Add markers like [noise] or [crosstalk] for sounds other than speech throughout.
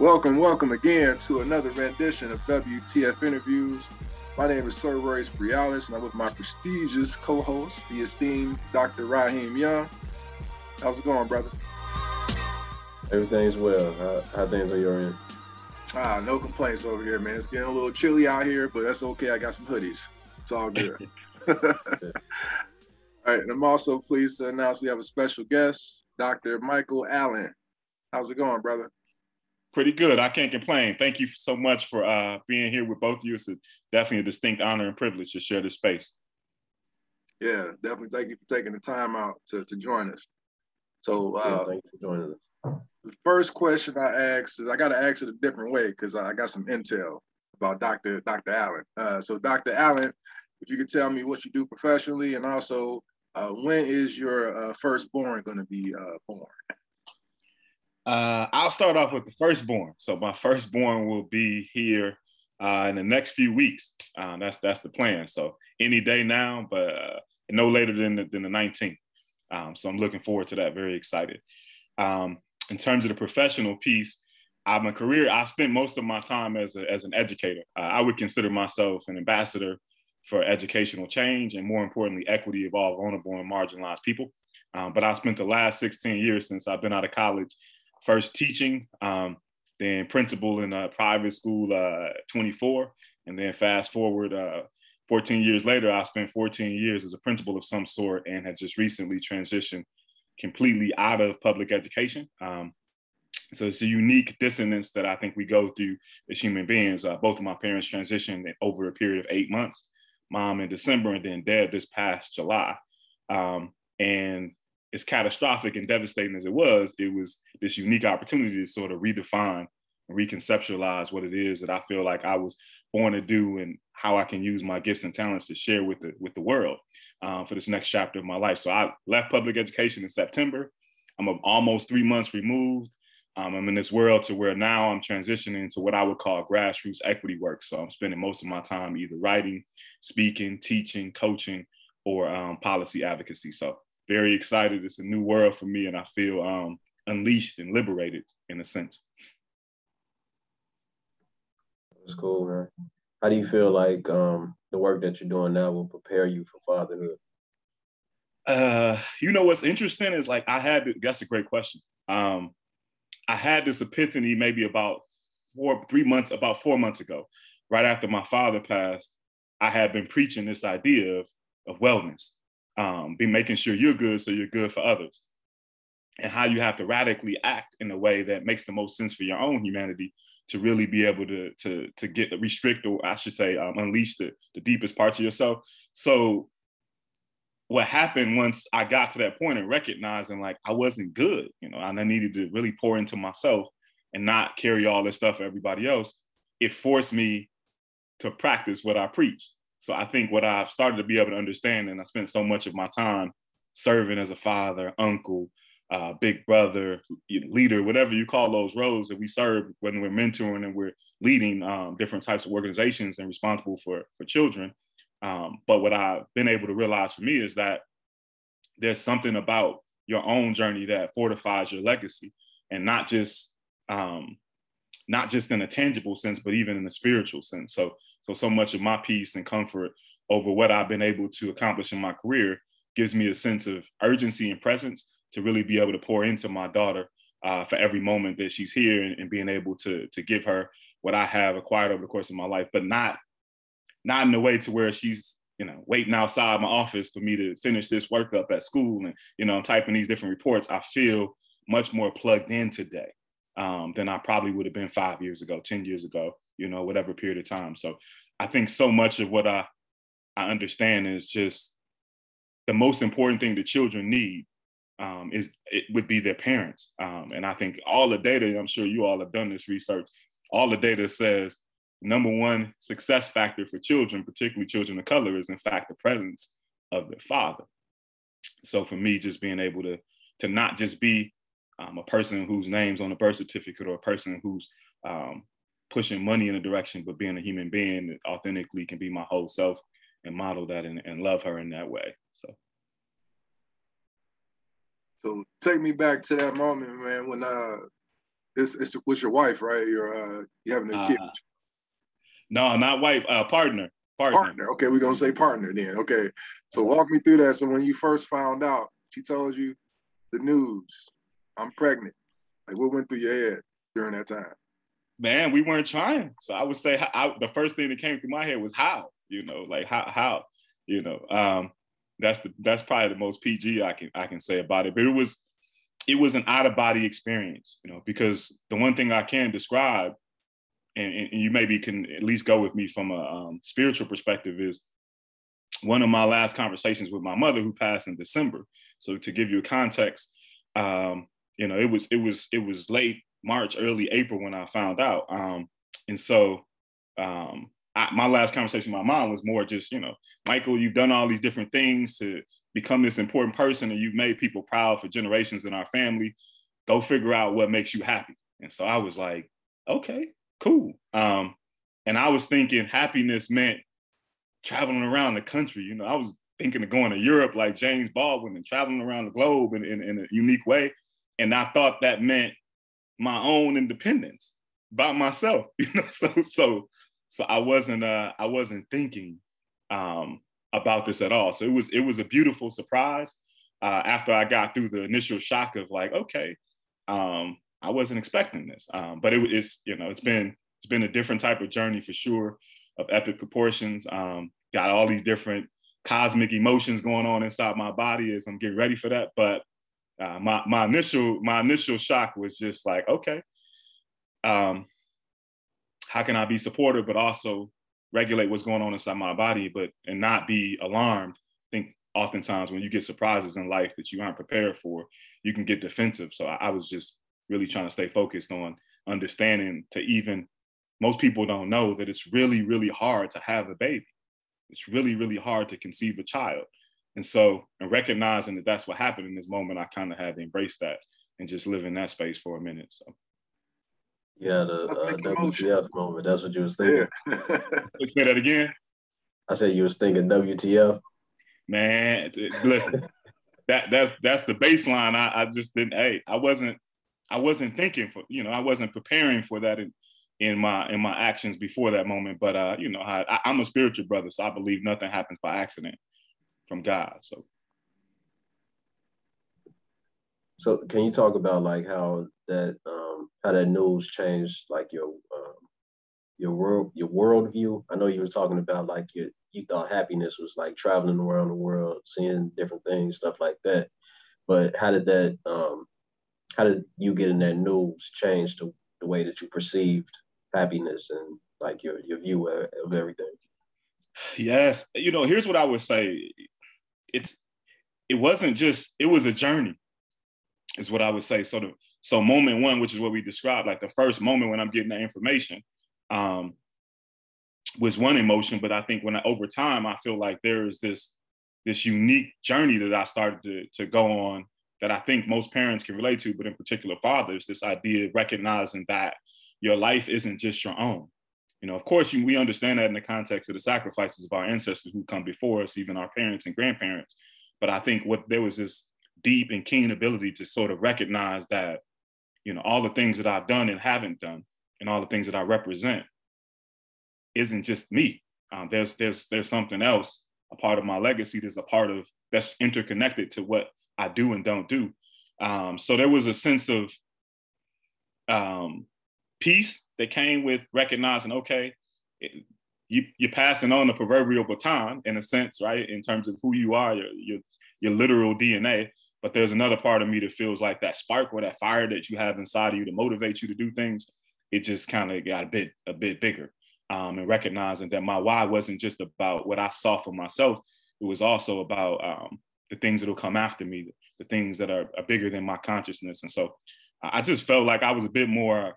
Welcome, welcome again to another rendition of WTF Interviews. My name is Sir Royce Brialis, and I'm with my prestigious co-host, the esteemed Dr. Raheem Young. How's it going, brother? Everything's well. How, how things on your end? Ah, no complaints over here, man. It's getting a little chilly out here, but that's okay. I got some hoodies. It's all good. [laughs] all right, and I'm also pleased to announce we have a special guest, Dr. Michael Allen. How's it going, brother? Pretty good. I can't complain. Thank you so much for uh, being here with both of you. It's a, definitely a distinct honor and privilege to share this space. Yeah, definitely. Thank you for taking the time out to, to join us. So, uh, yeah, thank you for joining us. The first question I asked is I got to ask it a different way because I got some intel about Dr. Dr. Allen. Uh, so, Dr. Allen, if you could tell me what you do professionally and also uh, when is your uh, firstborn going to be uh, born? Uh, I'll start off with the firstborn. So my firstborn will be here uh, in the next few weeks. Uh, that's that's the plan. So any day now, but uh, no later than the, than the 19th. Um, so I'm looking forward to that. Very excited. Um, in terms of the professional piece, I'm a career. I spent most of my time as a, as an educator. Uh, I would consider myself an ambassador for educational change and, more importantly, equity of all vulnerable and marginalized people. Um, but I spent the last 16 years since I've been out of college first teaching, um, then principal in a private school, uh, 24, and then fast forward uh, 14 years later, I spent 14 years as a principal of some sort and had just recently transitioned completely out of public education. Um, so it's a unique dissonance that I think we go through as human beings. Uh, both of my parents transitioned over a period of eight months, mom in December and then dad this past July. Um, and as catastrophic and devastating as it was, it was this unique opportunity to sort of redefine and reconceptualize what it is that I feel like I was born to do and how I can use my gifts and talents to share with the with the world um, for this next chapter of my life. So I left public education in September. I'm almost three months removed. Um, I'm in this world to where now I'm transitioning to what I would call grassroots equity work. So I'm spending most of my time either writing, speaking, teaching, coaching, or um, policy advocacy. So very excited. It's a new world for me, and I feel um, unleashed and liberated in a sense. That's cool, man. How do you feel like um, the work that you're doing now will prepare you for fatherhood? Uh, you know what's interesting is like I had that's a great question. Um, I had this epiphany maybe about four, three months, about four months ago, right after my father passed. I had been preaching this idea of of wellness, um, be making sure you're good so you're good for others and how you have to radically act in a way that makes the most sense for your own humanity to really be able to to to get the restrict or I should say um, unleash the, the deepest parts of yourself. So what happened once I got to that point and recognizing like I wasn't good, you know, and I needed to really pour into myself and not carry all this stuff for everybody else, it forced me to practice what I preach. So I think what I've started to be able to understand, and I spent so much of my time serving as a father, uncle, uh, big brother, leader, whatever you call those roles that we serve when we're mentoring and we're leading um, different types of organizations and responsible for for children. Um, but what I've been able to realize for me is that there's something about your own journey that fortifies your legacy, and not just um, not just in a tangible sense, but even in a spiritual sense. So so, so much of my peace and comfort over what I've been able to accomplish in my career gives me a sense of urgency and presence to really be able to pour into my daughter uh, for every moment that she's here and, and, being able to, to give her what I have acquired over the course of my life, but not, not in a way to where she's, you know, waiting outside my office for me to finish this work up at school. And, you know, I'm typing these different reports. I feel much more plugged in today um, than I probably would have been five years ago, 10 years ago you know, whatever period of time. So I think so much of what I I understand is just the most important thing that children need um, is it would be their parents. Um, and I think all the data, I'm sure you all have done this research, all the data says number one success factor for children, particularly children of color, is in fact the presence of their father. So for me, just being able to to not just be um, a person whose name's on a birth certificate or a person who's um, pushing money in a direction, but being a human being that authentically can be my whole self and model that and, and love her in that way. So. So take me back to that moment, man, when uh it's it's with your wife, right? You're uh you having a uh, kid. No, not wife, uh partner. Partner. Partner. Okay, we're gonna say partner then. Okay. So walk me through that. So when you first found out, she told you the news, I'm pregnant. Like what went through your head during that time? Man, we weren't trying. So I would say I, the first thing that came through my head was how, you know, like how how, you know. Um that's the that's probably the most PG I can I can say about it. But it was it was an out of body experience, you know, because the one thing I can describe, and, and you maybe can at least go with me from a um, spiritual perspective, is one of my last conversations with my mother who passed in December. So to give you a context, um, you know, it was it was it was late March, early April when I found out, um, and so um, I, my last conversation with my mom was more just, you know, Michael, you've done all these different things to become this important person and you've made people proud for generations in our family. Go figure out what makes you happy. And so I was like, okay, cool. Um, and I was thinking happiness meant traveling around the country. You know, I was thinking of going to Europe like James Baldwin and traveling around the globe in, in, in a unique way. And I thought that meant my own independence by myself. [laughs] You know, so so so I wasn't uh, I wasn't thinking um, about this at all. So it was it was a beautiful surprise uh, after I got through the initial shock of like, okay, um, I wasn't expecting this, um, but it, it's you know it's been it's been a different type of journey for sure of epic proportions. Um, got all these different cosmic emotions going on inside my body as I'm getting ready for that. But uh, my my initial my initial shock was just like, okay, um, how can I be supportive, but also regulate what's going on inside my body, but and not be alarmed. I think oftentimes when you get surprises in life that you aren't prepared for, you can get defensive. So I, I was just really trying to stay focused on understanding to even most people don't know that it's really, really hard to have a baby. It's really, really hard to conceive a child. And so, and recognizing that that's what happened in this moment, I kind of had to embrace that and just live in that space for a minute. So. Yeah, the uh, WTF moment. That's what you was thinking. Yeah. [laughs] say that again. I said you was thinking WTF. Man, listen, [laughs] that that's that's the baseline. I, I just didn't. Hey, I wasn't I wasn't thinking for you know I wasn't preparing for that in, in my in my actions before that moment. But uh, you know, I, I'm a spiritual brother, so I believe nothing happens by accident from God. So. So can you talk about like how that um, how that news changed like your um, your world your worldview? I know you were talking about like your you thought happiness was like traveling around the world, seeing different things, stuff like that. But how did that um, how did you get in that news change the, the way that you perceived happiness and like your your view of, of everything? Yes, you know, here's what I would say. It's it wasn't just it was a journey, is what I would say. So the so moment one, which is what we described, like the first moment when I'm getting that information, um, was one emotion. But I think when I, over time, I feel like there is this this unique journey that I started to, to go on that I think most parents can relate to, but in particular fathers, this idea of recognizing that your life isn't just your own. You know, of course, we understand that in the context of the sacrifices of our ancestors who come before us, even our parents and grandparents. But I think what there was this deep and keen ability to sort of recognize that you know, all the things that I've done and haven't done, and all the things that I represent, isn't just me. Um, there's there's there's something else, a part of my legacy. There's a part of that's interconnected to what I do and don't do. Um, so there was a sense of um, peace that came with recognizing, okay, it, you, you're passing on the proverbial baton in a sense, right? In terms of who you are, your, your, your literal DNA. But there's another part of me that feels like that spark or that fire that you have inside of you to motivate you to do things. It just kind of got a bit a bit bigger, um, and recognizing that my why wasn't just about what I saw for myself. It was also about um, the things that'll come after me, the things that are, are bigger than my consciousness. And so I just felt like I was a bit more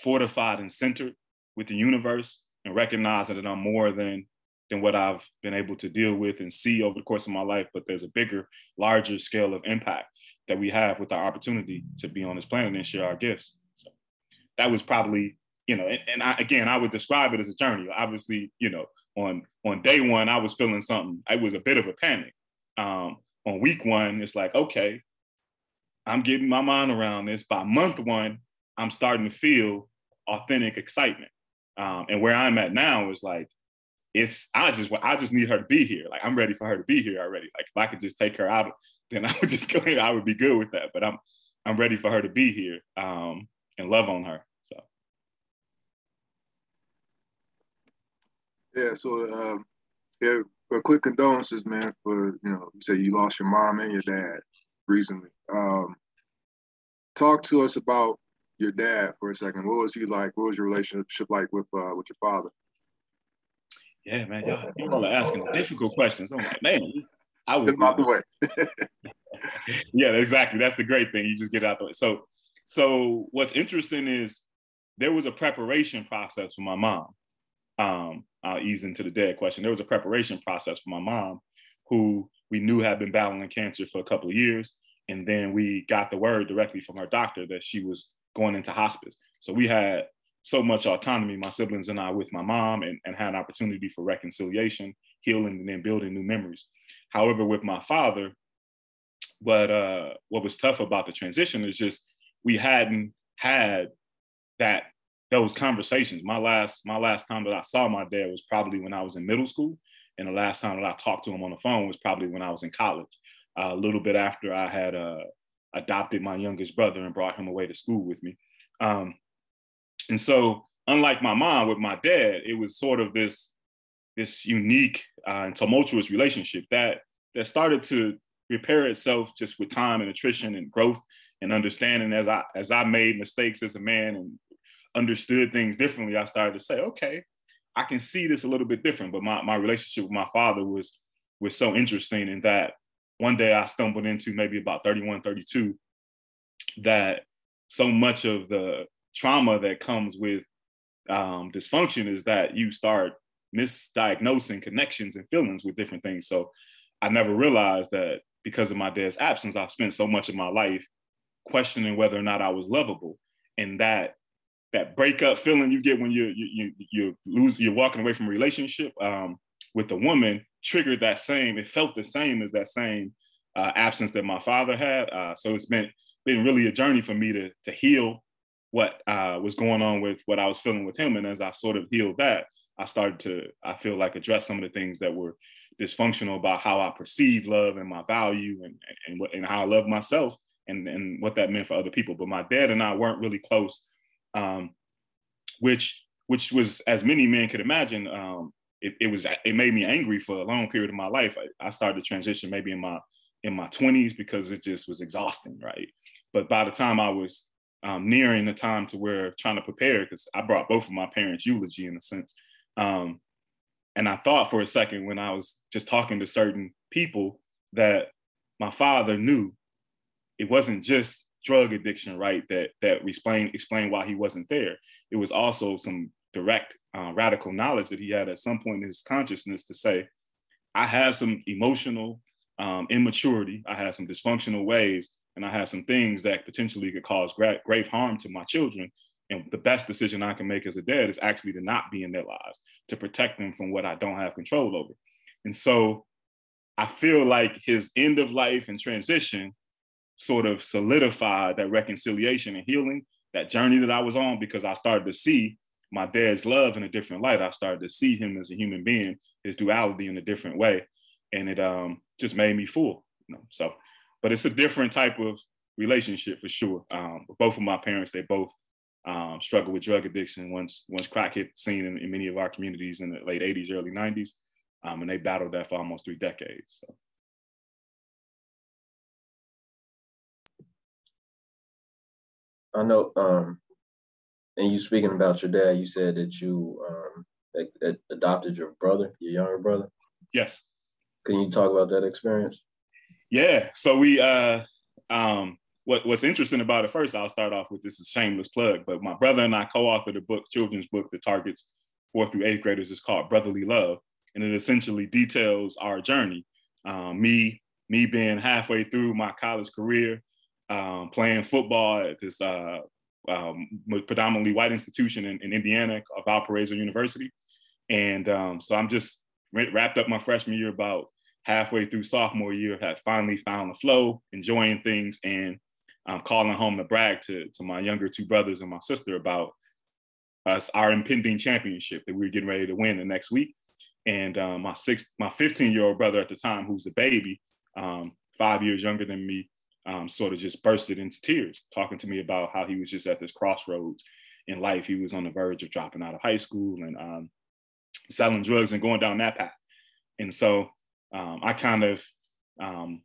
fortified and centered with the universe and recognizing that I'm more than than what I've been able to deal with and see over the course of my life. But there's a bigger, larger scale of impact that we have with our opportunity to be on this planet and share our gifts. So that was probably, you know, and, and I, again, I would describe it as a journey. Obviously, you know, on on day one, I was feeling something. It was a bit of a panic. Um, on week one, it's like, okay, I'm getting my mind around this. By month one, I'm starting to feel authentic excitement. Um, and where I'm at now is like, it's I just I just need her to be here. Like I'm ready for her to be here already. Like if I could just take her out, then [laughs] I would just go. I would be good with that. But I'm I'm ready for her to be here um, and love on her. So yeah. So um, yeah, for quick condolences, man. For you know, you say you lost your mom and your dad recently. Um, talk to us about your dad for a second. What was he like? What was your relationship like with uh, with your father? Yeah, man, y'all, y'all are asking difficult questions. I'm like, man, I was out the way. [laughs] yeah, exactly. That's the great thing. You just get out the way. So, so what's interesting is there was a preparation process for my mom. Um, I'll ease into the dead question. There was a preparation process for my mom, who we knew had been battling cancer for a couple of years, and then we got the word directly from her doctor that she was going into hospice. So we had so much autonomy, my siblings and I, with my mom, and, and had an opportunity for reconciliation, healing, and then building new memories. However, with my father, what uh, what was tough about the transition is just we hadn't had that those conversations. My last my last time that I saw my dad was probably when I was in middle school, and the last time that I talked to him on the phone was probably when I was in college. Uh, a little bit after I had uh, adopted my youngest brother and brought him away to school with me. Um, and so, unlike my mom with my dad, it was sort of this this unique uh, and tumultuous relationship that that started to repair itself just with time and attrition and growth and understanding as I as I made mistakes as a man and understood things differently, I started to say, okay, I can see this a little bit different. But my, my relationship with my father was was so interesting in that one day I stumbled into maybe about 31, 32, that so much of the trauma that comes with um, dysfunction is that you start misdiagnosing connections and feelings with different things. So I never realized that because of my dad's absence, I've spent so much of my life questioning whether or not I was lovable. And that that breakup feeling you get when you you you, you lose you're walking away from a relationship um, with a woman triggered that same. It felt the same as that same uh, absence that my father had. Uh, so it's been been really a journey for me to to heal what uh, was going on with what I was feeling with him. And as I sort of healed that, I started to, I feel like, address some of the things that were dysfunctional about how I perceive love and my value and, and, and, and how I love myself and, and what that meant for other people. But my dad and I weren't really close, um, which which was, as many men could imagine, um, it, it, was it made me angry for a long period of my life. I, I started to transition maybe in my in my 20s because it just was exhausting, right? But by the time I was um, nearing the time to where trying to prepare because I brought both of my parents' eulogy in a sense. Um, and I thought for a second when I was just talking to certain people that my father knew it wasn't just drug addiction, right? That that explain explain why he wasn't there. It was also some direct uh, radical knowledge that he had at some point in his consciousness to say, I have some emotional um, immaturity. I have some dysfunctional ways and I have some things that potentially could cause gra- grave harm to my children. And the best decision I can make as a dad is actually to not be in their lives, to protect them from what I don't have control over. And so I feel like his end of life and transition sort of solidified that reconciliation and healing, that journey that I was on, because I started to see my dad's love in a different light. I started to see him as a human being, his duality in a different way. And it um, just made me full. You know? So but it's a different type of relationship for sure. Um, both of my parents, they both um, struggled with drug addiction once once crack hit the scene in, in, many of our communities in the late 80s, early 90s, um, and they battled that for almost three decades. So. I know, um, and you speaking about your dad, you said that you um, adopted your brother, your younger brother. Yes. Can you talk about that experience? Yeah. So we uh um what what's interesting about it first, I'll start off with this is shameless plug, but my brother and I co-authored a book, children's book that targets fourth through eighth graders. It's called Brotherly Love. And it essentially details our journey. Um, me, me being halfway through my college career, um, playing football at this uh, um, predominantly white institution in, in Indiana, Valparaiso University. And um, so I'm just wrapped up my freshman year about halfway through sophomore year had finally found the flow, enjoying things, and I'm calling home to brag to, to my younger two brothers and my sister about us, our impending championship that we were getting ready to win the next week. And um, my six, my 15 year old brother at the time, who's a baby, um, five years younger than me, um, sort of just bursted into tears, talking to me about how he was just at this crossroads in life. He was on the verge of dropping out of high school and um, selling drugs and going down that path. And so um, I kind of um,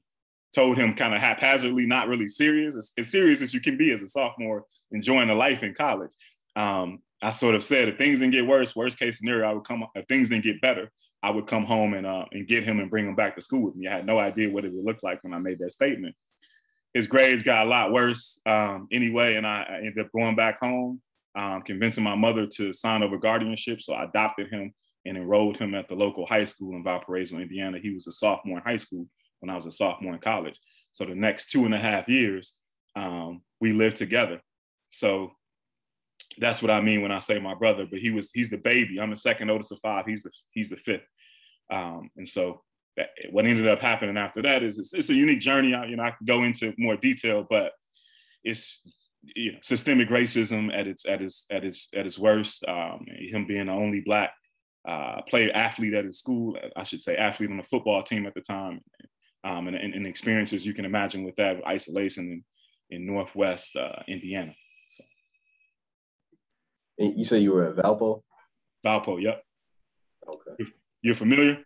told him kind of haphazardly, not really serious, as, as, serious as you can be as a sophomore, enjoying a life in college. Um, I sort of said if things didn't get worse, worst case scenario, I would come. If things didn't get better, I would come home and uh, and get him and bring him back to school with me. I had no idea what it would look like when I made that statement. His grades got a lot worse um, anyway, and I, I, ended up going back home, um, convincing my mother to sign over guardianship. So I adopted him and enrolled him at the local high school in Valparaiso, Indiana. He was a sophomore in high school when I was a sophomore in college. So the next two and a half years, um, we lived together. So that's what I mean when I say my brother. But he was he's the baby. I'm the second oldest of five. He's the he's the fifth. Um, and so that, what ended up happening after that is it's, it's a unique journey. I, you know, I could go into more detail, but it's you know systemic racism at its at its at its at its worst. Um, him being the only black uh, player athlete at his school, I should say athlete on the football team at the time, um, and, and, and, experiences you can imagine with that isolation in, in Northwest uh, Indiana. So. And you say you were at Valpo? Valpo, yep. Okay. You're familiar?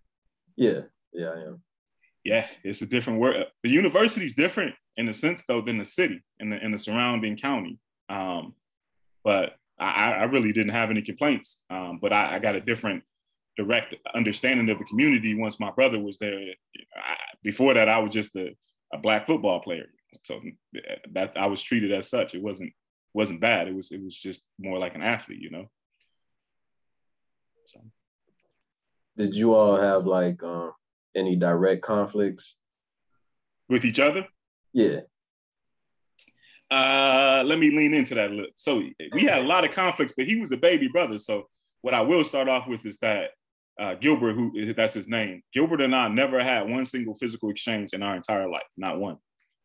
Yeah, yeah, I am. Yeah, it's a different word. The university's different in a sense though than the city and the, in the surrounding county. Um, but I, I, really didn't have any complaints. Um, but I, I, got a different direct understanding of the community once my brother was there. I, before that, I was just a, a, black football player, so that I was treated as such. It wasn't wasn't bad. It was it was just more like an athlete, you know. So. Did you all have like um, any direct conflicts with each other? Yeah. Uh, let me lean into that a little. So we had a lot of conflicts, but he was a baby brother. So what I will start off with is that uh, Gilbert, who that's his name, Gilbert and I never had one single physical exchange in our entire life, not one,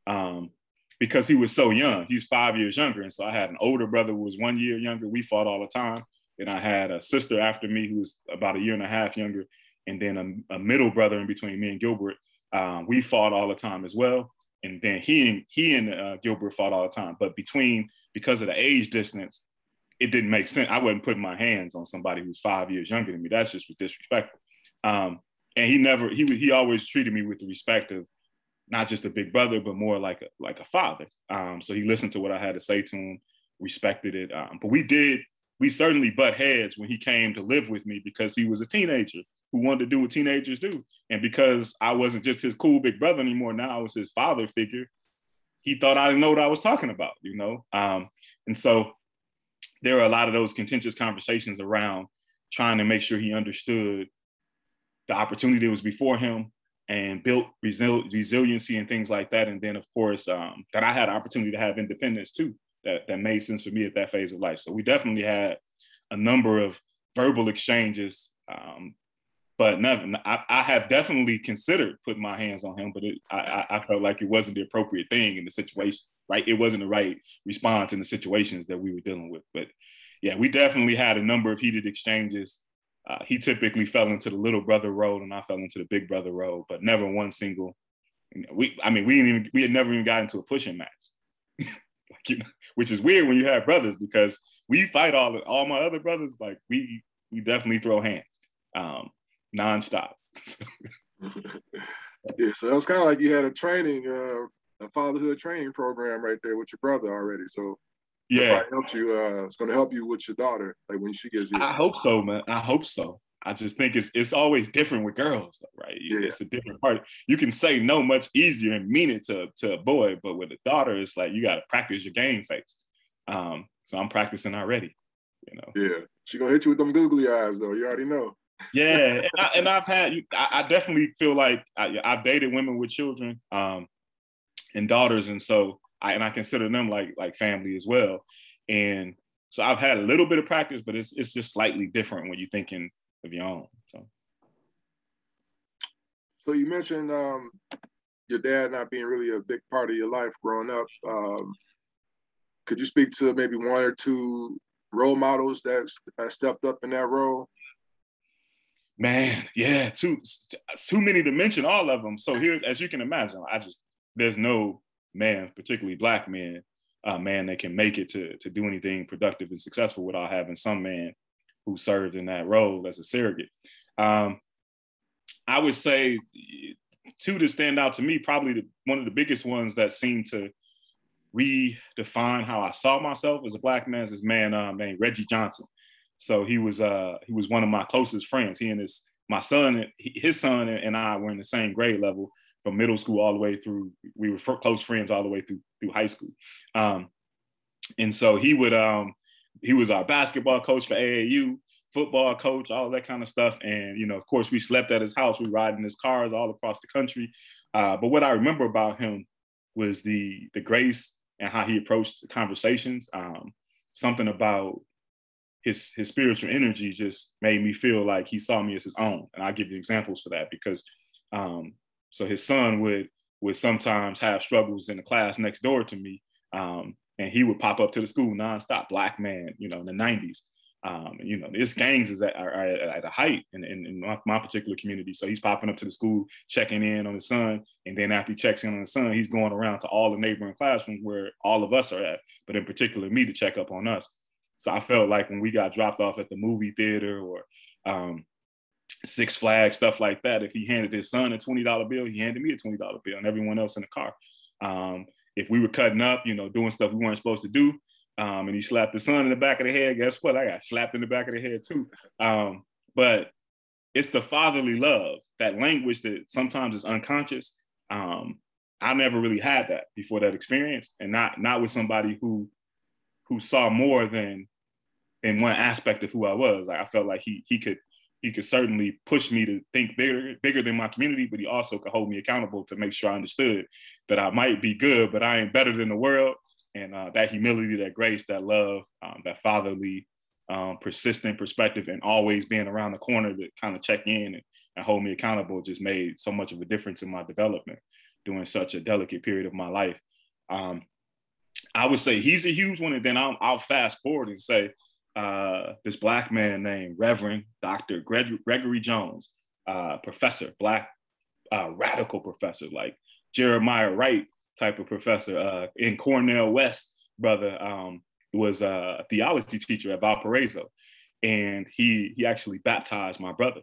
um, because he was so young. He's five years younger, and so I had an older brother who was one year younger. We fought all the time. and I had a sister after me who was about a year and a half younger, and then a, a middle brother in between me and Gilbert. Um, we fought all the time as well. And then he and he and uh, Gilbert fought all the time. But between because of the age distance, it didn't make sense. I wasn't putting my hands on somebody who's five years younger than me. That's just disrespectful. Um, and he never he he always treated me with the respect of not just a big brother, but more like a like a father. Um, so he listened to what I had to say to him, respected it. Um, but we did we certainly butt heads when he came to live with me because he was a teenager who wanted to do what teenagers do. And because I wasn't just his cool big brother anymore, now I was his father figure. He thought I didn't know what I was talking about, you know. Um, and so there are a lot of those contentious conversations around trying to make sure he understood the opportunity that was before him and built resil- resiliency and things like that. And then, of course, um, that I had opportunity to have independence too. That that made sense for me at that phase of life. So we definitely had a number of verbal exchanges um, but never. I, I, have definitely considered putting my hands on him, but it, I, I felt like it wasn't the appropriate thing in the situation. Right, it wasn't the right response in the situations that we were dealing with. But yeah, we definitely had a number of heated exchanges. Uh, he typically fell into the little brother role, and I fell into the big brother role, but never one single. We, I mean, we didn't even we had never even got into a pushing match, [laughs] like, you know, which is weird when you have brothers because we fight all all my other brothers. Like we we definitely throw hands. Um, nonstop. [laughs] yeah, so it was kind of like you had a training, uh, a fatherhood training program right there with your brother already. So yeah, helped you. Uh, it's going to help you with your daughter, like when she gets here. I hope so, man. I hope so. I just think it's it's always different with girls, right? Yeah. It's a different part. You can say no much easier and mean it to to a boy, but with a daughter, it's like you got to practice your game face. Um, so I'm practicing already. You know. Yeah, she gonna hit you with them googly eyes though. You already know yeah, and, I, have had, I, I, definitely feel like I, have dated women with children um, and daughters, and so I and I consider them like like family as well. And so I've had a little bit of practice, but it's it's just slightly different when you're thinking of your own. So, so you mentioned um, your dad not being really a big part of your life growing up, um, could you speak to maybe one or two role models that stepped up in that role? Man, yeah, too too many to mention all of them. So here, as you can imagine, I just there's no man, particularly black men, uh, man that can make it to to do anything productive and successful without having some man who served in that role as a surrogate. Um, I would say two to stand out to me, probably the, one of the biggest ones that seem to redefine how I saw myself as a black man is this man uh, named Reggie Johnson. So he was uh, he was one of my closest friends. He and his my son, his son and I were in the same grade level from middle school all the way through. We were close friends all the way through through high school. Um, and so he would um, he was our basketball coach for AAU, football coach, all that kind of stuff. And you know, of course, we slept at his house. We ride in his cars all across the country. Uh, but what I remember about him was the the grace and how he approached conversations. Um, something about his his spiritual energy just made me feel like he saw me as his own. And I'll give you examples for that because um, so his son would would sometimes have struggles in the class next door to me. Um, and he would pop up to the school nonstop, black man, you know, in the 90s. Um, you know, his gangs is at, are, are at a height in, in, in my, my, particular community. So he's popping up to the school, checking in on his son. And then after he checks in on his son, he's going around to all the neighboring classrooms where all of us are at, but in particular me to check up on us. So I felt like when we got dropped off at the movie theater or um, Six Flags, stuff like that, if he handed his son a $20 bill, he handed me a $20 bill and everyone else in the car. Um, if we were cutting up, you know, doing stuff we weren't supposed to do, um, and he slapped the son in the back of the head, guess what? I got slapped in the back of the head too. Um, but it's the fatherly love, that language that sometimes is unconscious. Um, I never really had that before that experience, and not not with somebody who who saw more than in one aspect of who I was. Like I felt like he he could he could certainly push me to think bigger bigger than my community, but he also could hold me accountable to make sure I understood that I might be good, but I ain't better than the world. And uh, that humility, that grace, that love, um, that fatherly, um, persistent perspective, and always being around the corner to kind of check in and, and hold me accountable just made so much of a difference in my development during such a delicate period of my life. Um, I would say he's a huge one, and then I'll, I'll fast forward and say uh, this black man named Reverend Dr. Greg- Gregory Jones, uh, professor, black uh, radical professor, like Jeremiah Wright type of professor uh, in Cornel West, brother, um, was a theology teacher at Valparaiso, and he he actually baptized my brother.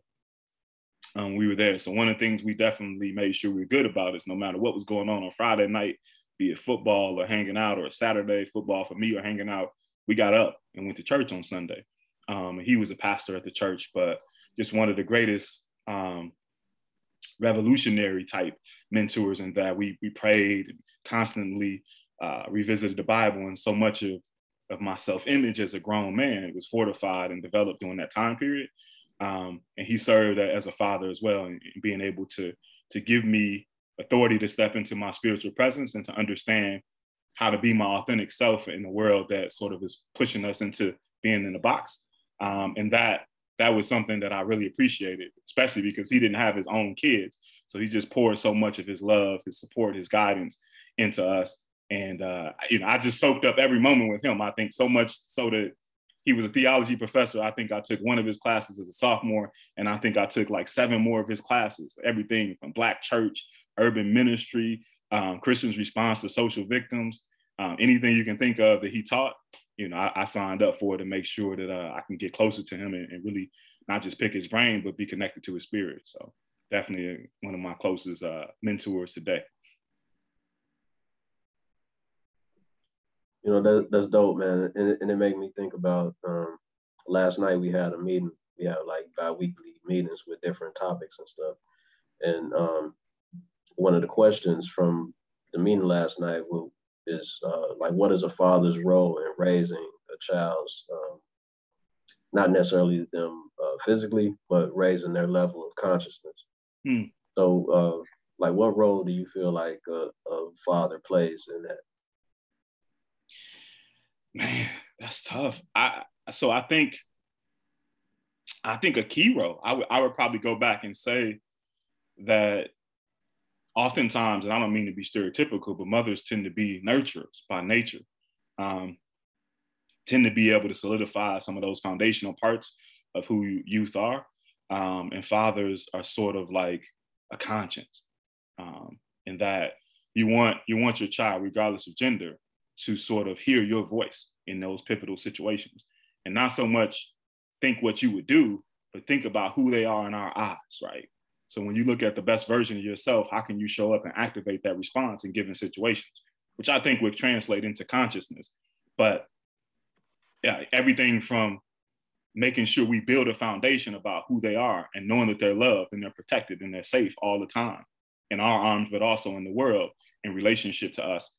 Um, we were there, so one of the things we definitely made sure we were good about is no matter what was going on on Friday night, be it football or hanging out or Saturday football for me or hanging out, we got up and went to church on Sunday. Um, he was a pastor at the church, but just one of the greatest um, revolutionary type mentors in that we, we prayed constantly uh, revisited the Bible. And so much of, of my self image as a grown man was fortified and developed during that time period. Um, and he served as a father as well, and being able to, to give me authority to step into my spiritual presence and to understand how to be my authentic self in a world that sort of is pushing us into being in a box. Um, and that that was something that I really appreciated, especially because he didn't have his own kids. So he just poured so much of his love, his support, his guidance into us. And uh, you know, I just soaked up every moment with him. I think so much so that he was a theology professor. I think I took one of his classes as a sophomore, and I think I took like seven more of his classes. Everything from Black church urban ministry, um, Christians' response to social victims, um, anything you can think of that he taught. You know, I, I signed up for to make sure that uh, I can get closer to him and, and, really not just pick his brain, but be connected to his spirit. So definitely one of my closest uh, mentors today. You know, that, that's dope, man. And, it, and it made me think about um, last night we had a meeting. We have like bi-weekly meetings with different topics and stuff. And um, one of the questions from the meeting last night is uh, like, what is a father's role in raising a child's, um, not necessarily them uh, physically, but raising their level of consciousness. Hmm. So, uh, like, what role do you feel like a, a father plays in that? Man, that's tough. I so I think I think a key role. I would I would probably go back and say that oftentimes, and I don't mean to be stereotypical, but mothers tend to be nurturers by nature, um, tend to be able to solidify some of those foundational parts of who youth are. Um, and fathers are sort of like a conscience um, in that you want you want your child, regardless of gender, to sort of hear your voice in those pivotal situations, and not so much think what you would do, but think about who they are in our eyes, right? So when you look at the best version of yourself, how can you show up and activate that response in given situations, which I think would translate into consciousness. But yeah, everything from making sure we build a foundation about who they are and knowing that they're loved and they're protected and they're safe all the time in our arms, but also in the world in relationship to us,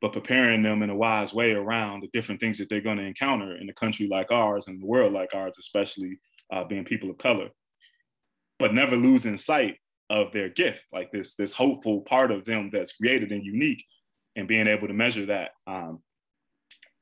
but preparing them in a wise way around the different things that they're going to encounter in a country like ours and the world like ours, especially uh, being people of color, but never losing sight of their gift, like this this hopeful part of them that's created and unique, and being able to measure that. Um,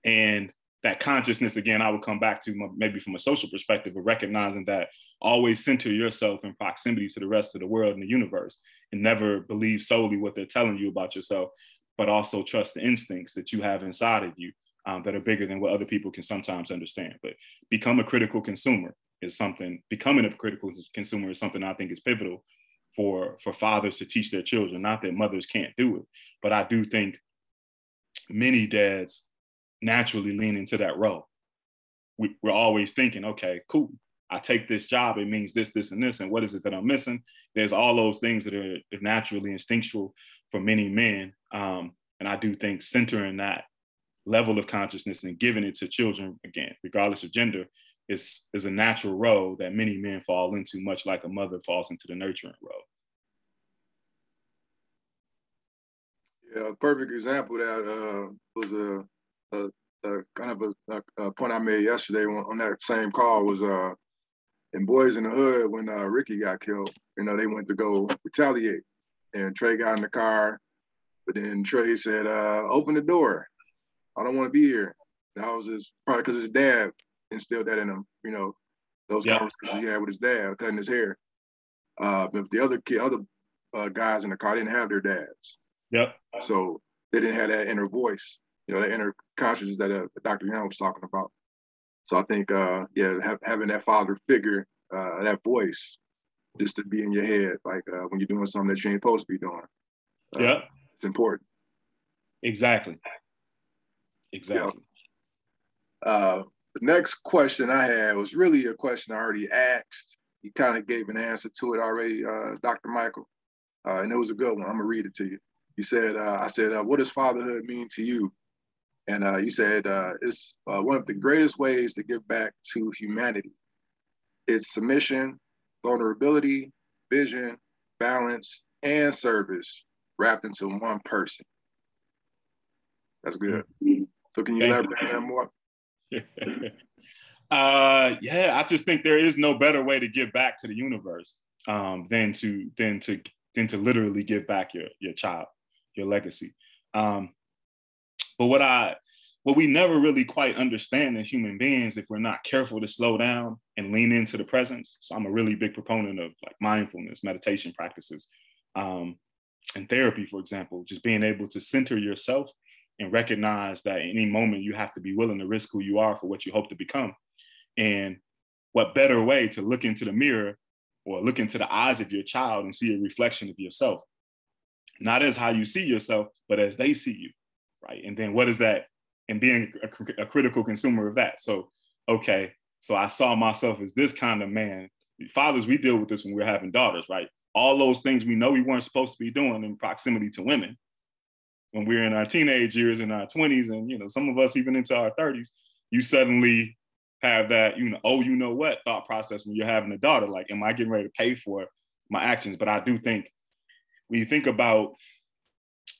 and that consciousness again i would come back to maybe from a social perspective of recognizing that always center yourself in proximity to the rest of the world and the universe and never believe solely what they're telling you about yourself but also trust the instincts that you have inside of you um, that are bigger than what other people can sometimes understand but become a critical consumer is something becoming a critical consumer is something i think is pivotal for for fathers to teach their children not that mothers can't do it but i do think many dads naturally lean into that role. We, we're always thinking, okay, cool. I take this job, it means this, this, and this. And what is it that I'm missing? There's all those things that are naturally instinctual for many men. Um, and I do think centering that level of consciousness and giving it to children, again, regardless of gender, is, is a natural role that many men fall into, much like a mother falls into the nurturing role. Yeah, a perfect example that uh, was a a, a kind of a, a, point I made yesterday on, that same call was uh, in Boyz n the Hood when uh, Ricky got killed. You know, they went to go retaliate, and Trey got in the car, but then Trey said, uh, "Open the door. I don't want to be here." That was his probably because his dad instilled that in him. You know, those yep. conversations he had with his dad, cutting his hair. Uh, but the other kid, other uh, guys in the car didn't have their dads. Yep. So they didn't have that inner voice you know, that inner consciousness that uh, Dr. Young was talking about. So I think, uh, yeah, have, having that father figure, uh, that voice, just to be in your head, like uh, when you're doing something that you ain't supposed to be doing. Uh, yeah, it's important. Exactly. Exactly. Yeah. Uh, the next question I had was really a question I already asked. You kind of gave an answer to it already, uh, Dr. Michael, uh, and it was a good one. I'm gonna read it to you. You said, uh, I said, uh, what does fatherhood mean to you? And uh, you said uh, it's uh, one of the greatest ways to give back to humanity. It's submission, vulnerability, vision, balance, and service wrapped into one person. That's good. So can you Thank elaborate you. on more? [laughs] uh, yeah, I just think there is no better way to give back to the universe um, than to than to than to literally give back your your child, your legacy. Um, but what I what we never really quite understand as human beings if we're not careful to slow down and lean into the presence. So I'm a really big proponent of like mindfulness, meditation practices, um, and therapy, for example, just being able to center yourself and recognize that any moment you have to be willing to risk who you are for what you hope to become. And what better way to look into the mirror or look into the eyes of your child and see a reflection of yourself, not as how you see yourself, but as they see you right? And then what is that? And being a, a critical consumer of that. So, okay, so I saw myself as this kind of man. Fathers, we deal with this when we're having daughters, right? All those things we know we weren't supposed to be doing in proximity to women when we're in our teenage years, in our 20s, and you know, some of us even into our 30s, you suddenly have that, you know, oh, you know what thought process when you're having a daughter. Like, am I getting ready to pay for my actions? But I do think when you think about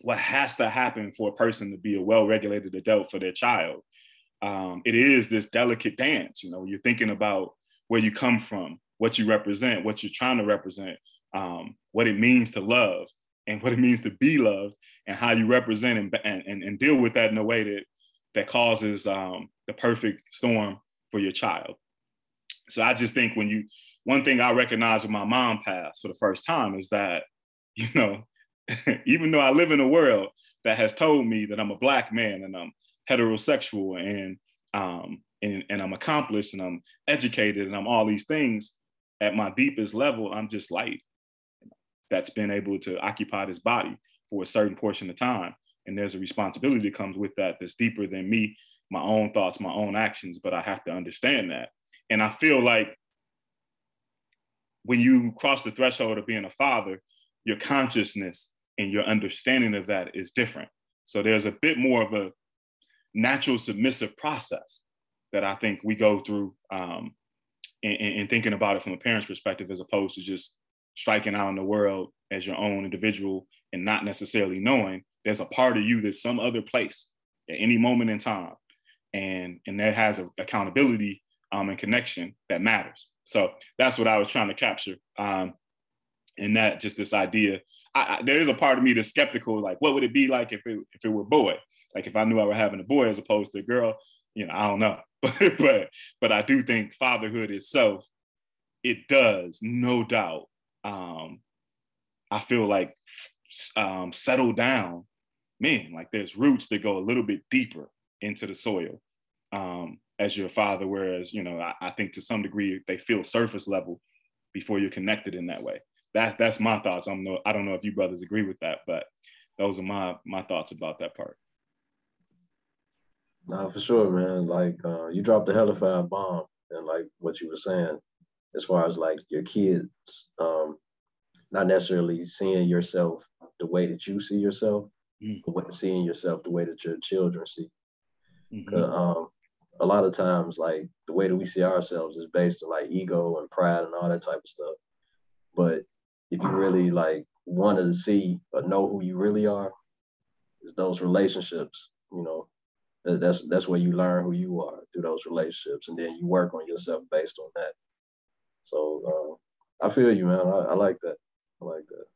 what has to happen for a person to be a well-regulated adult for their child. Um, it is this delicate dance. You know, you're thinking about where you come from, what you represent, what you're trying to represent, um, what it means to love, and what it means to be loved, and how you represent and, and, and deal with that in a way that that causes um, the perfect storm for your child. So I just think when you, one thing I recognize when my mom passed for the first time is that, [laughs] you know, [laughs] even though I live in a world that has told me that I'm a black man and I'm heterosexual and um, and, and I'm accomplished and I'm educated and I'm all these things, at my deepest level, I'm just light that's been able to occupy this body for a certain portion of time. And there's a responsibility that comes with that that's deeper than me, my own thoughts, my own actions, but I have to understand that. And I feel like when you cross the threshold of being a father, your consciousness and your understanding of that is different. So there's a bit more of a natural submissive process that I think we go through um, in, in, thinking about it from a parent's perspective, as opposed to just striking out in the world as your own individual and not necessarily knowing there's a part of you that's some other place at any moment in time, and and that has a accountability um, and connection that matters. So that's what I was trying to capture. Um, and that just this idea, I, I, there is a part of me that's skeptical, like what would it be like if it if it were boy? Like if I knew I were having a boy as opposed to a girl, you know, I don't know. [laughs] But but but I do think fatherhood itself, it does, no doubt. Um, I feel like um, settle down, man. Like there's roots that go a little bit deeper into the soil um, as your father. Whereas you know, I, I think to some degree they feel surface level before you're connected in that way. That that's my thoughts. I'm no, I don't know if you brothers agree with that, but those are my my thoughts about that part. No, for sure, man. Like uh, you dropped a hell of a bomb, and like what you were saying, as far as like your kids, um, not necessarily seeing yourself the way that you see yourself, mm. but seeing yourself the way that your children see. Mm-hmm. Um, a lot of times, like the way that we see ourselves is based on like ego and pride and all that type of stuff. But if you really like want to see or know who you really are, is those relationships. You know, that's that's where you learn who you are through those relationships, and then you work on yourself based on that. So uh, I feel you, man. I, I, like that. I like that.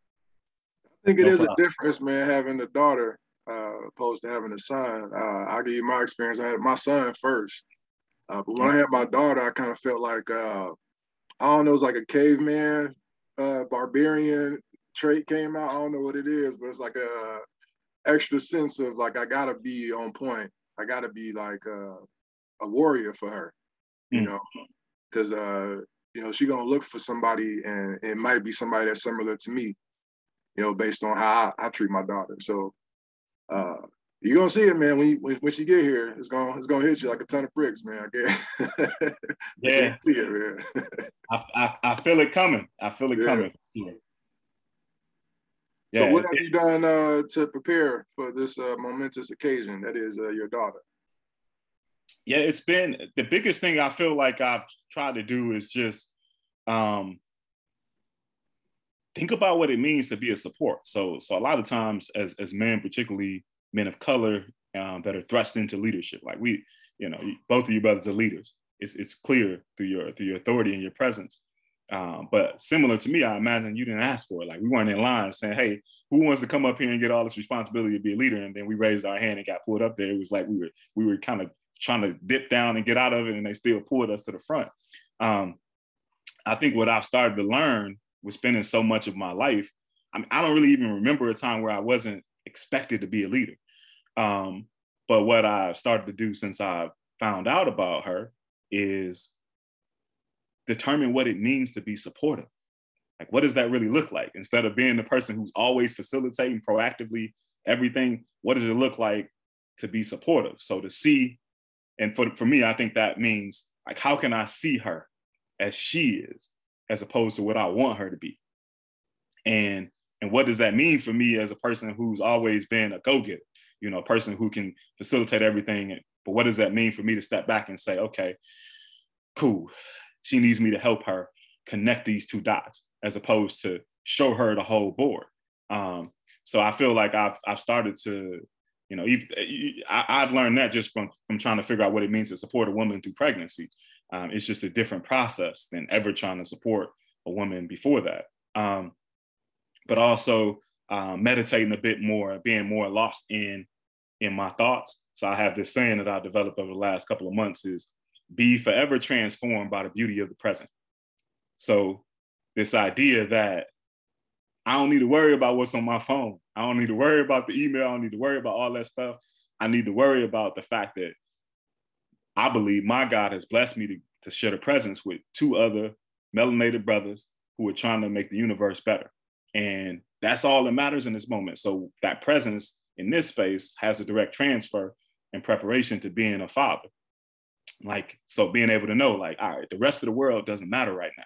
I think it no is problem. a difference, man, having a daughter uh, opposed to having a son. Uh, I'll give you my experience. I had my son first, uh, but when I had my daughter, I kind of felt like uh, I don't know, it was like a caveman, uh, barbarian trait came out. I don't know what it is, but it's like a extra sense of like I gotta be on point I got to be like a, a, warrior for her, you mm. know, because uh, you know she gonna look for somebody, and it might be somebody that's similar to me, you know, based on how I, I treat my daughter. So uh, you're gonna see it, man. When, you, when when she get here, it's gonna it's gonna hit you like a ton of bricks, man. I guess. [laughs] yeah, see it, man. [laughs] I, I, I feel it coming. I feel it yeah. coming. Yeah. So what have you done uh, to prepare for this uh, momentous occasion that is uh, your daughter? Yeah, it's been the biggest thing I feel like I've tried to do is just um, think about what it means to be a support. So, so a lot of times, as as men, particularly men of color um, that are thrust into leadership, like we, you know, both of you brothers are leaders. It's it's clear through your through your authority and your presence. Um, but similar to me, I imagine you didn't ask for it. Like we weren't in line saying, "Hey, who wants to come up here and get all this responsibility to be a leader?" And then we raised our hand and got pulled up there. It was like we were we were kind of trying to dip down and get out of it, and they still pulled us to the front. Um, I think what I've started to learn with spending so much of my life, I mean, I don't really even remember a time where I wasn't expected to be a leader. Um, but what I've started to do since I found out about her is determine what it means to be supportive. Like, what does that really look like? Instead of being the person who's always facilitating proactively everything, what does it look like to be supportive? So to see, and for, for me, I think that means like, how can I see her as she is, as opposed to what I want her to be? And and what does that mean for me as a person who's always been a go-getter, you know, a person who can facilitate everything. But what does that mean for me to step back and say, okay, cool, she needs me to help her connect these two dots as opposed to show her the whole board. Um, so I feel like I've I've started to, you know, I, have learned that just from from trying to figure out what it means to support a woman through pregnancy. Um, it's just a different process than ever trying to support a woman before that. Um, but also um, meditating a bit more, being more lost in in my thoughts. So I have this saying that I developed over the last couple of months is be forever transformed by the beauty of the present. So, this idea that I don't need to worry about what's on my phone. I don't need to worry about the email. I don't need to worry about all that stuff. I need to worry about the fact that I believe my God has blessed me to, to share the presence with two other melanated brothers who are trying to make the universe better. And that's all that matters in this moment. So that presence in this space has a direct transfer and preparation to being a father. Like, so being able to know, like, all right, the rest of the world doesn't matter right now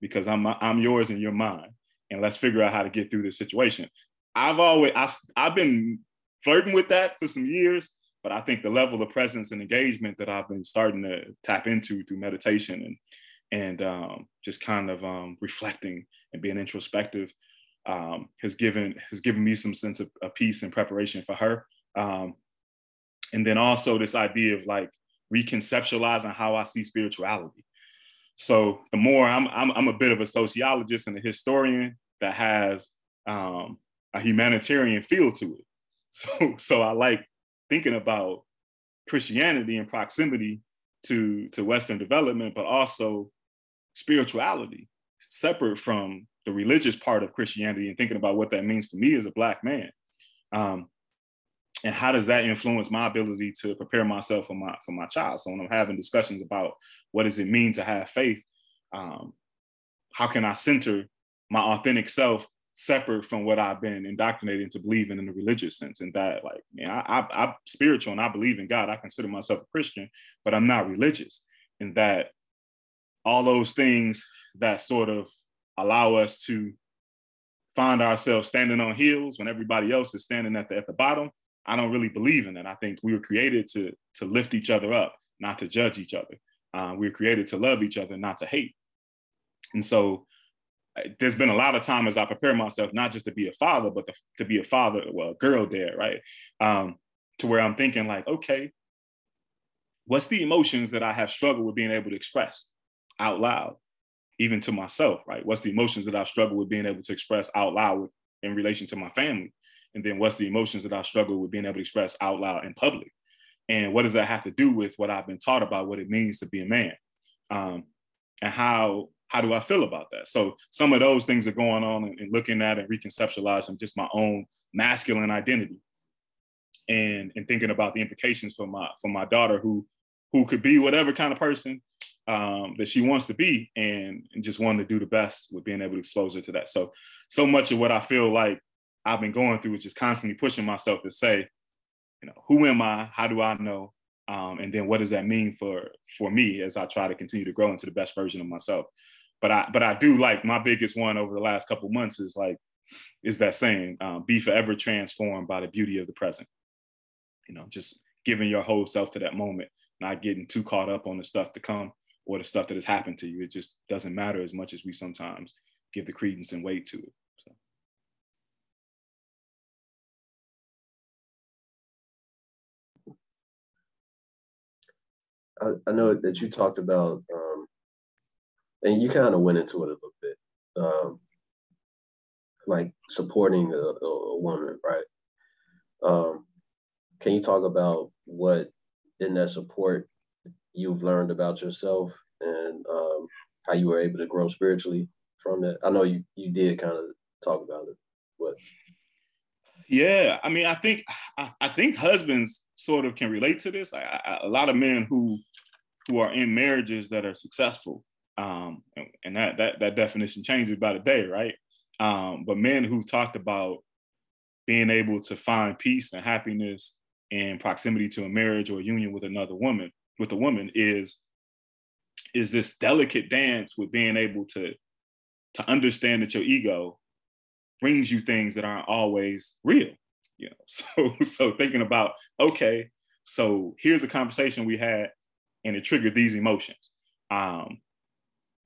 because I'm I'm yours and you're mine. And let's figure out how to get through this situation. I've always I, I've been flirting with that for some years, but I think the level of presence and engagement that I've been starting to tap into through meditation and and um, just kind of um, reflecting and being introspective um, has given has given me some sense of, of peace and preparation for her. Um, and then also this idea of like reconceptualizing how I see spirituality. So the more I'm, I'm, I'm a bit of a sociologist and a historian that has um, a humanitarian feel to it. [laughs] So, so I like thinking about Christianity and proximity to, to Western development, but also spirituality separate from the religious part of Christianity and thinking about what that means for me as a Black man. Um, and how does that influence my ability to prepare myself for my for my child so when i'm having discussions about what does it mean to have faith um, how can i center my authentic self separate from what i've been indoctrinated into believing in the religious sense and that like man I, I, i'm spiritual and i believe in god i consider myself a christian but i'm not religious and that all those things that sort of allow us to find ourselves standing on heels when everybody else is standing at the, at the bottom I don't really believe in that. I think we were created to to lift each other up, not to judge each other. Uh, we were created to love each other, not to hate. And so there's been a lot of time as I prepare myself, not just to be a father, but to, to be a father, well, a girl dad, right? Um, to where I'm thinking like, okay, what's the emotions that I have struggled with being able to express out loud, even to myself, right? What's the emotions that I've struggled with being able to express out loud in relation to my family? and then what's the emotions that I struggle with being able to express out loud in public, and what does that have to do with what I've been taught about what it means to be a man, um, and how how do I feel about that? So some of those things are going on and, looking at and reconceptualizing just my own masculine identity, and and thinking about the implications for my for my daughter who who could be whatever kind of person um, that she wants to be and, and just wanting to do the best with being able to expose her to that. So, so much of what I feel like I've been going through is just constantly pushing myself to say, you know, who am I? How do I know? Um, and then what does that mean for for me as I try to continue to grow into the best version of myself? But I but I do like my biggest one over the last couple months is like is that saying um, be forever transformed by the beauty of the present. You know, just giving your whole self to that moment, not getting too caught up on the stuff to come or the stuff that has happened to you. It just doesn't matter as much as we sometimes give the credence and weight to it. I, I know that you talked about, um, and you kind of went into it a little bit, um, like supporting a, a, woman, right? Um, can you talk about what in that support you've learned about yourself and um, how you were able to grow spiritually from that? I know you you did kind of talk about it, but yeah, I mean, I think I, I think husbands sort of can relate to this. I, I, a lot of men who who are in marriages that are successful, um, and, that that that definition changes by the day, right? Um, but men who talked about being able to find peace and happiness in proximity to a marriage or a union with another woman, with a woman, is is this delicate dance with being able to to understand that your ego brings you things that aren't always real you know [laughs] so so thinking about okay so here's a conversation we had and it triggered these emotions um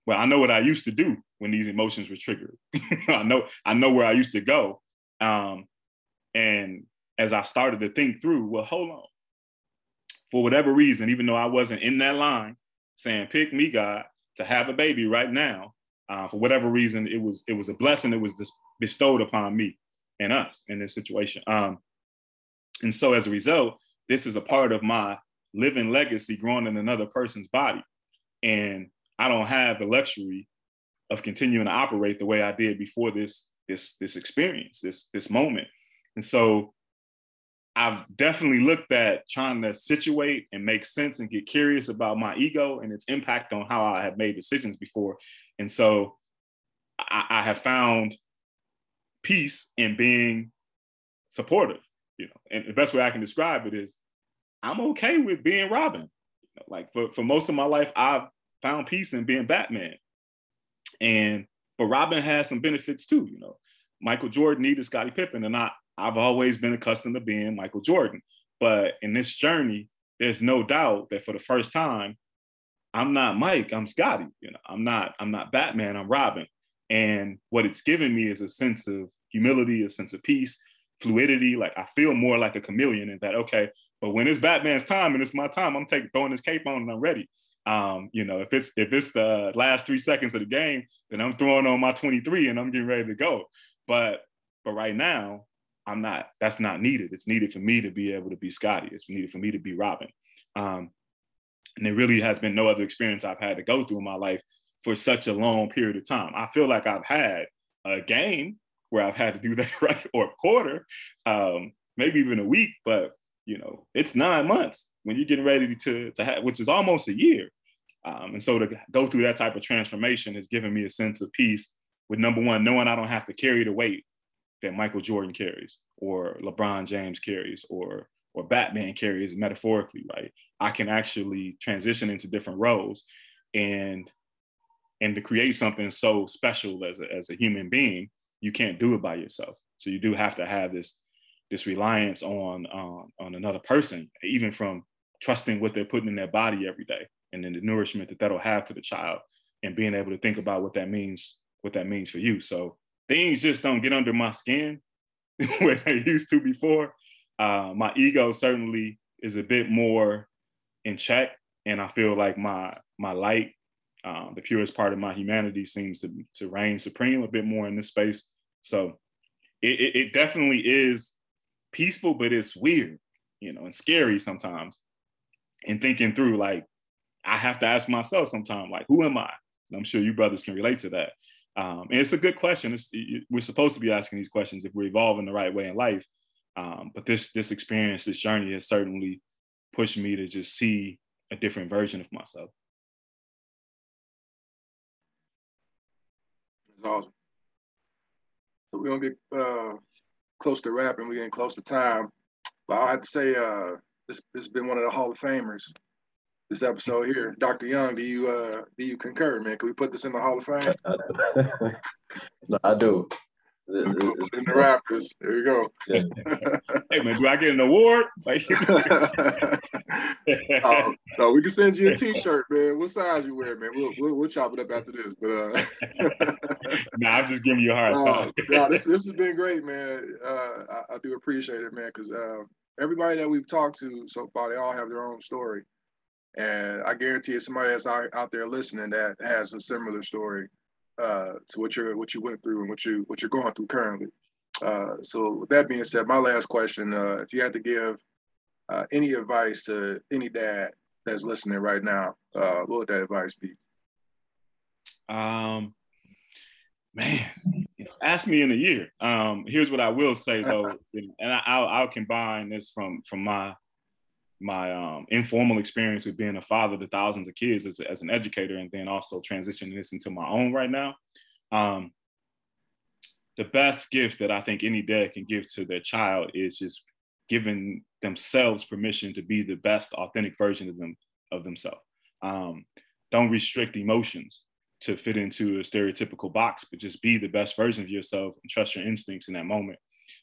well i know what i used to do when these emotions were triggered [laughs] i know i know where i used to go um and as i started to think through well hold on for whatever reason even though i wasn't in that line saying pick me god to have a baby right now uh, for whatever reason it was it was a blessing it was bestowed upon me and us in this situation. Um, and so as a result, this is a part of my living legacy growing in another person's body. And I don't have the luxury of continuing to operate the way I did before this this this experience, this this moment. And so I've definitely looked at trying to situate and make sense and get curious about my ego and its impact on how I have made decisions before. And so I, I have found peace in being supportive. You know, and the best way I can describe it is I'm okay with being Robin. Like for, for most of my life, I've found peace in being Batman. And but Robin has some benefits too, you know. Michael Jordan needed Scottie Pippen, and I I've always been accustomed to being Michael Jordan. But in this journey, there's no doubt that for the first time, I'm not Mike, I'm Scottie. You know, I'm not, I'm not Batman, I'm Robin. And what it's given me is a sense of humility, a sense of peace, fluidity. Like I feel more like a chameleon in that, okay, but when it's Batman's time and it's my time, I'm taking throwing this cape on and I'm ready. Um, you know, if it's if it's the last three seconds of the game, then I'm throwing on my 23 and I'm getting ready to go. But but right now, I'm not. That's not needed. It's needed for me to be able to be Scottie. It's needed for me to be Robin. Um, and there really has been no other experience I've had to go through in my life for such a long period of time. I feel like I've had a game where I've had to do [laughs] that right or a quarter, um, maybe even a week, but you know, it's nine months when you're getting ready to, to have, which is almost a year. Um, and so to go through that type of transformation has given me a sense of peace with number one, knowing I don't have to carry the weight that Michael Jordan carries or LeBron James carries or or Batman carries metaphorically, right? I can actually transition into different roles and and to create something so special as a, as a human being, you can't do it by yourself. So you do have to have this this reliance on um, on another person, even from trusting what they're putting in their body every day, and then the nourishment that that'll have to the child, and being able to think about what that means, what that means for you. So things just don't get under my skin [laughs] where they used to before. Uh, my ego certainly is a bit more in check, and I feel like my my light, uh, the purest part of my humanity, seems to to reign supreme a bit more in this space. So it, it, it definitely is peaceful, but it's weird, you know, and scary sometimes. And thinking through, like, I have to ask myself sometimes, like, who am I? And I'm sure you brothers can relate to that. Um, and it's a good question. It's, we're supposed to be asking these questions if we're evolving the right way in life. Um, but this this experience, this journey has certainly pushed me to just see a different version of myself. It's awesome. So we're gonna get uh, close to wrapping. We're getting close to time. But I have to say, uh, this has been one of the Hall of Famers this episode here. Dr. Young, do you uh do you concur, man? Can we put this in the Hall of Fame? [laughs] no, I do. It's in the Raptors. There you go. Yeah. [laughs] hey man, do I get an award? [laughs] Like, uh, no, we can send you a T-shirt, man. What size you wear, man? We'll we'll, we'll chop it up after this. But uh, nah, I'm just giving you a hard uh, time. no, this this has been great, man. Uh, I, I do appreciate it, man, because uh, everybody that we've talked to so far, they all have their own story. And I guarantee you, somebody that's out, out there listening that has a similar story uh, to what you're what you went through and what you what you're going through currently. Uh, so with that being said, my last question: uh, If you had to give uh, any advice to any dad that's listening right now, uh, what would that advice be? Um, man, ask me in a year. Um, here's what I will say though, [laughs] and I, will I'll combine this from from my my um, informal experience with being a father to thousands of kids as, as an educator, and then also transitioning this into my own right now. Um, the best gift that I think any dad can give to their child is just giving themselves permission to be the best authentic version of them of themselves. Um, don't restrict emotions to fit into a stereotypical box, but just be the best version of yourself and trust your instincts in that moment.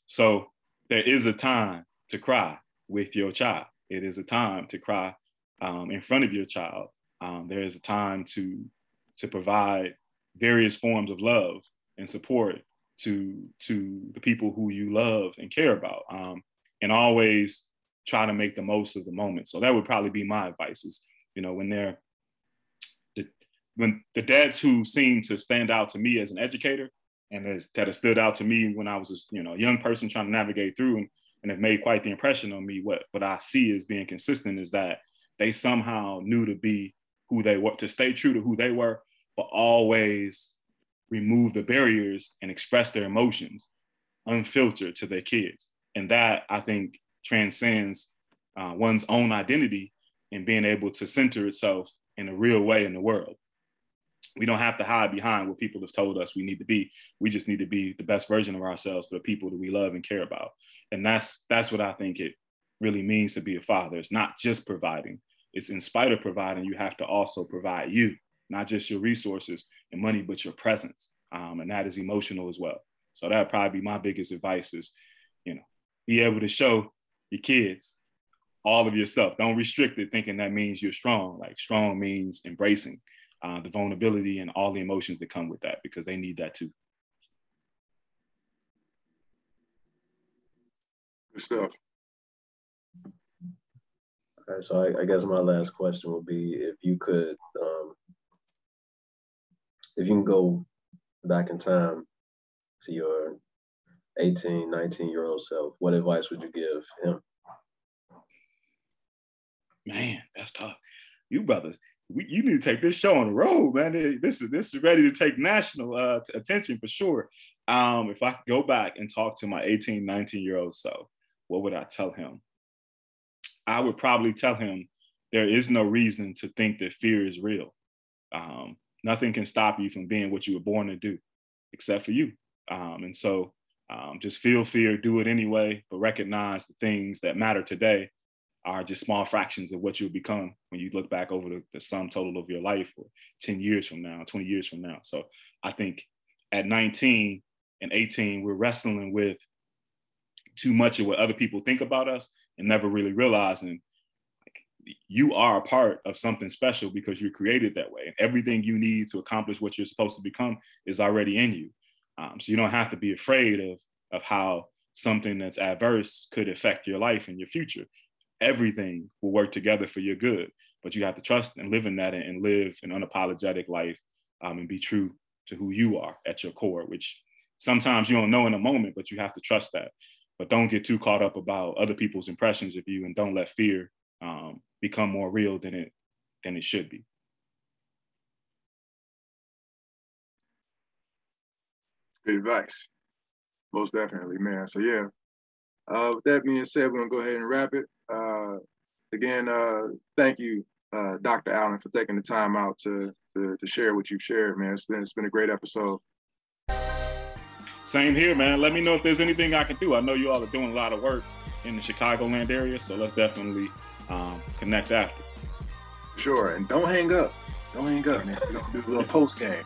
So there is a time to cry with your child. It is a time to cry um, in front of your child. Um, there is a time to to provide various forms of love and support to to the people who you love and care about, um, and always try to make the most of the moment. So that would probably be my advice: is you know when they're the, when the dads who seem to stand out to me as an educator and that have stood out to me when I was a you know a young person trying to navigate through and and have made quite the impression on me. What what I see as being consistent is that they somehow knew to be who they were, to stay true to who they were, but always remove the barriers and express their emotions unfiltered to their kids. And that I think transcends uh, one's own identity and being able to center itself in a real way in the world. We don't have to hide behind what people have told us we need to be. We just need to be the best version of ourselves for the people that we love and care about. And that's that's what I think it really means to be a father. It's not just providing. It's in spite of providing, you have to also provide you, not just your resources and money, but your presence. Um, and that is emotional as well. So that probably be my biggest advice is, you know, be able to show your kids all of yourself. Don't restrict it thinking that means you're strong. Like strong means embracing uh, the vulnerability and all the emotions that come with that because they need that too. Good stuff. Okay, so I, I, guess my last question would be if you could, um, if you can go back in time to your 18, 19 year old self, what advice would you give him? Man, that's tough. You brothers, we, you need to take this show on the road, man. This is this is ready to take national uh, attention for sure. Um, if I could go back and talk to my 18, 19 year old self, what would I tell him? I would probably tell him there is no reason to think that fear is real. Um, nothing can stop you from being what you were born to do, except for you. Um, and so um, just feel fear, do it anyway, but recognize the things that matter today are just small fractions of what you'll become when you look back over the, the sum total of your life or 10 years from now, 20 years from now. So I think at 19 and 18, we're wrestling with too much of what other people think about us and never really realizing you are a part of something special because you're created that way. And everything you need to accomplish what you're supposed to become is already in you. Um, so you don't have to be afraid of, of how something that's adverse could affect your life and your future. Everything will work together for your good, but you have to trust and live in that and, live an unapologetic life um, and be true to who you are at your core, which sometimes you don't know in a moment, but you have to trust that but don't get too caught up about other people's impressions of you and don't let fear um, become more real than it than it should be. Good advice. Most definitely man. So yeah. Uh, with that being said we're gonna go ahead and wrap it. Uh, again uh, thank you uh, dr allen for taking the time out to, to to share what you've shared man. It's been it's been a great episode same here, man. Let me know if there's anything I can do. I know you all are doing a lot of work in the Chicagoland area, so let's definitely um, connect after. Sure, and don't hang up. Don't hang up, man. We're gonna do a little post game.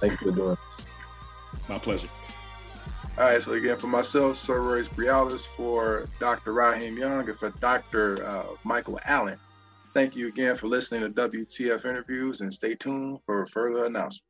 Thanks for doing. My pleasure. All right, so again, for myself, Sir Royce Brialis, for Dr. Raheem Young, and for Dr. Uh, Michael Allen, thank you again for listening to WTF interviews and stay tuned for further announcements.